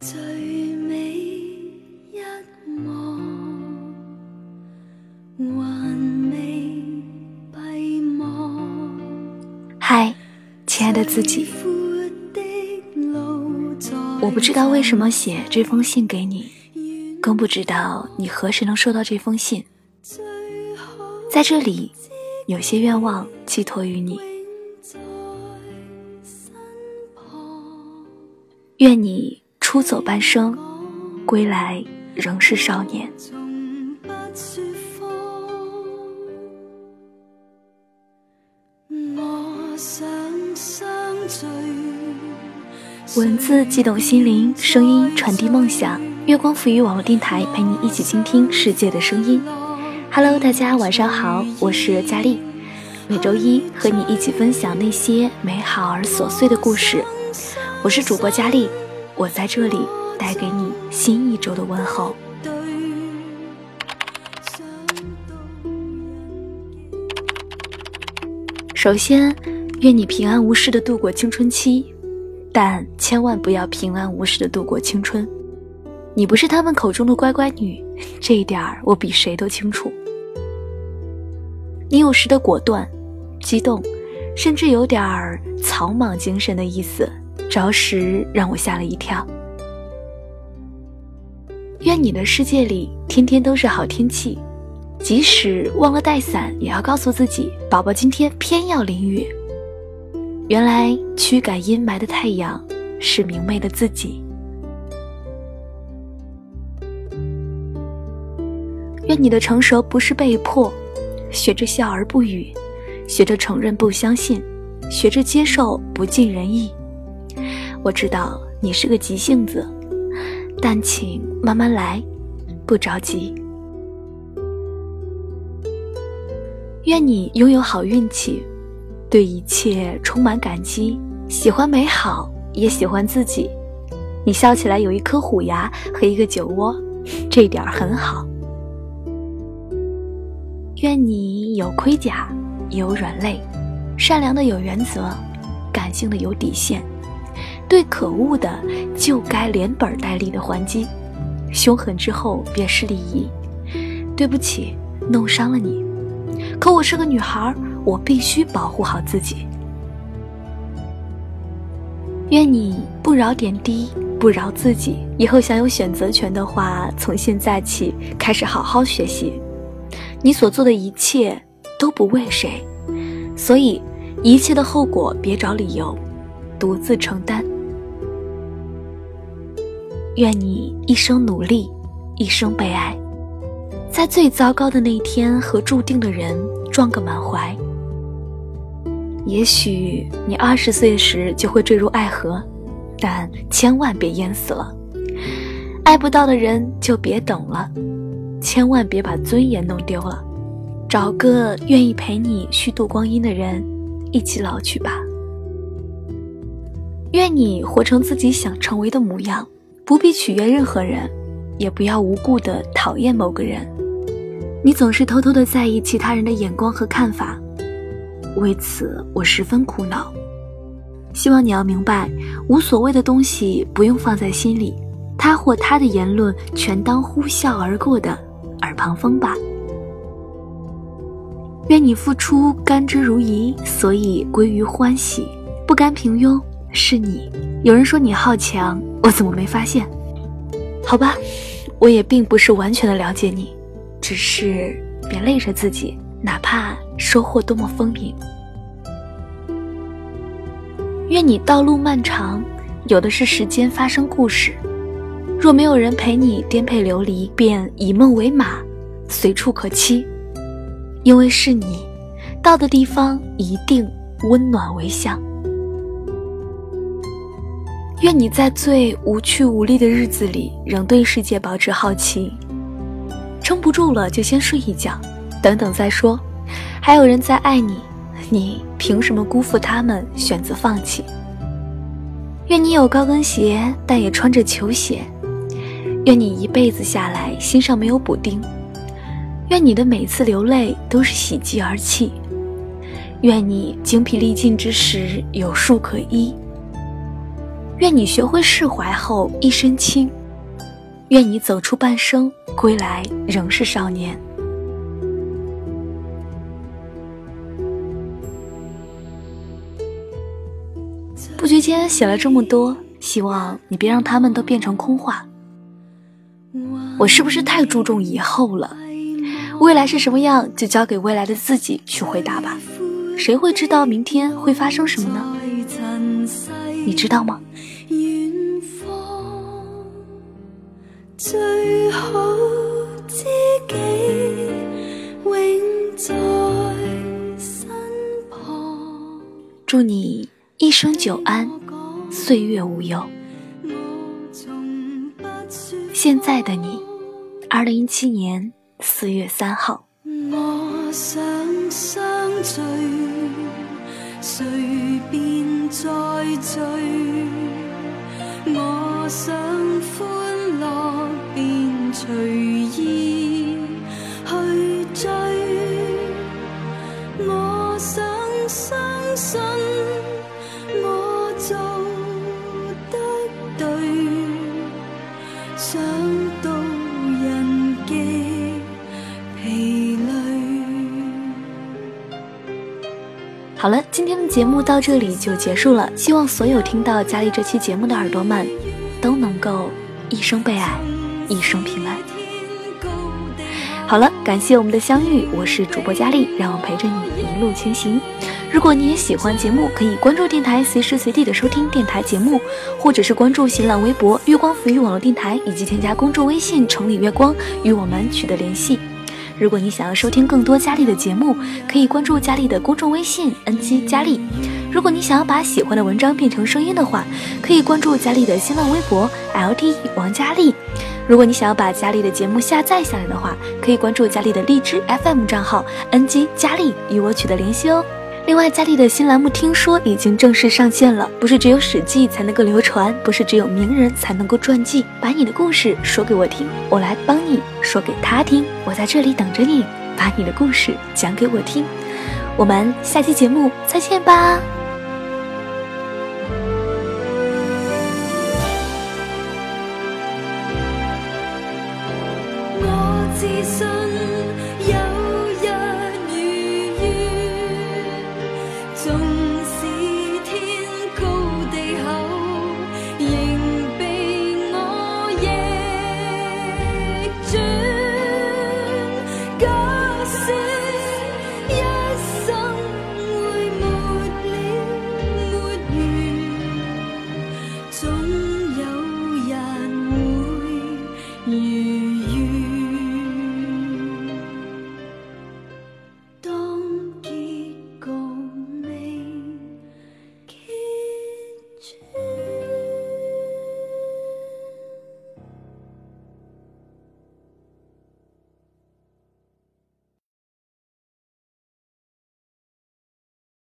最美一幕，还未闭幕。嗨，亲爱的自己，我不知道为什么写这封信给你，更不知道你何时能收到这封信。在这里，有些愿望寄托于你，愿你。出走半生，归来仍是少年。文字激动心灵，声音传递梦想。月光赋予网络电台，陪你一起倾听世界的声音。Hello，大家晚上好，我是佳丽。每周一和你一起分享那些美好而琐碎的故事。我是主播佳丽。我在这里带给你新一周的问候。首先，愿你平安无事的度过青春期，但千万不要平安无事的度过青春。你不是他们口中的乖乖女，这一点儿我比谁都清楚。你有时的果断、激动，甚至有点儿草莽精神的意思。着实让我吓了一跳。愿你的世界里天天都是好天气，即使忘了带伞，也要告诉自己：宝宝今天偏要淋雨。原来驱赶阴霾的太阳是明媚的自己。愿你的成熟不是被迫，学着笑而不语，学着承认不相信，学着接受不尽人意。我知道你是个急性子，但请慢慢来，不着急。愿你拥有好运气，对一切充满感激，喜欢美好，也喜欢自己。你笑起来有一颗虎牙和一个酒窝，这点很好。愿你有盔甲，有软肋，善良的有原则，感性的有底线。对可恶的就该连本带利的还击，凶狠之后便是礼仪。对不起，弄伤了你，可我是个女孩，我必须保护好自己。愿你不饶点滴，不饶自己。以后想有选择权的话，从现在起开始好好学习。你所做的一切都不为谁，所以一切的后果别找理由，独自承担。愿你一生努力，一生被爱，在最糟糕的那一天和注定的人撞个满怀。也许你二十岁时就会坠入爱河，但千万别淹死了。爱不到的人就别等了，千万别把尊严弄丢了。找个愿意陪你虚度光阴的人，一起老去吧。愿你活成自己想成为的模样。不必取悦任何人，也不要无故的讨厌某个人。你总是偷偷的在意其他人的眼光和看法，为此我十分苦恼。希望你要明白，无所谓的东西不用放在心里，他或他的言论全当呼啸而过的耳旁风吧。愿你付出甘之如饴，所以归于欢喜；不甘平庸，是你。有人说你好强。我怎么没发现？好吧，我也并不是完全的了解你，只是别累着自己，哪怕收获多么丰盈。愿你道路漫长，有的是时间发生故事。若没有人陪你颠沛流离，便以梦为马，随处可栖。因为是你，到的地方一定温暖为乡。愿你在最无趣无力的日子里，仍对世界保持好奇。撑不住了就先睡一觉，等等再说。还有人在爱你，你凭什么辜负他们，选择放弃？愿你有高跟鞋，但也穿着球鞋。愿你一辈子下来心上没有补丁。愿你的每次流泪都是喜极而泣。愿你精疲力尽之时有树可依。愿你学会释怀后一身轻，愿你走出半生，归来仍是少年。不觉间写了这么多，希望你别让他们都变成空话。我是不是太注重以后了？未来是什么样，就交给未来的自己去回答吧。谁会知道明天会发生什么呢？你知道吗？祝你一生久安，岁月无忧。现在的你，二零一七年四月三号。我想相聚，再聚。我想欢乐，便随好了，今天的节目到这里就结束了。希望所有听到佳丽这期节目的耳朵们，都能够一生被爱，一生平安。好了，感谢我们的相遇，我是主播佳丽，让我陪着你一路前行。如果你也喜欢节目，可以关注电台，随时随地的收听电台节目，或者是关注新浪微博“月光抚育网络电台”，以及添加公众微信“城里月光”与我们取得联系。如果你想要收听更多佳丽的节目，可以关注佳丽的公众微信 “ng 佳丽”。如果你想要把喜欢的文章变成声音的话，可以关注佳丽的新浪微博 “LD 王佳丽”。如果你想要把佳丽的节目下载下来的话，可以关注佳丽的荔枝 FM 账号 “ng 佳丽”与我取得联系哦。另外，佳丽的新栏目《听说》已经正式上线了。不是只有史记才能够流传，不是只有名人才能够传记。把你的故事说给我听，我来帮你说给他听。我在这里等着你，把你的故事讲给我听。我们下期节目再见吧。我自信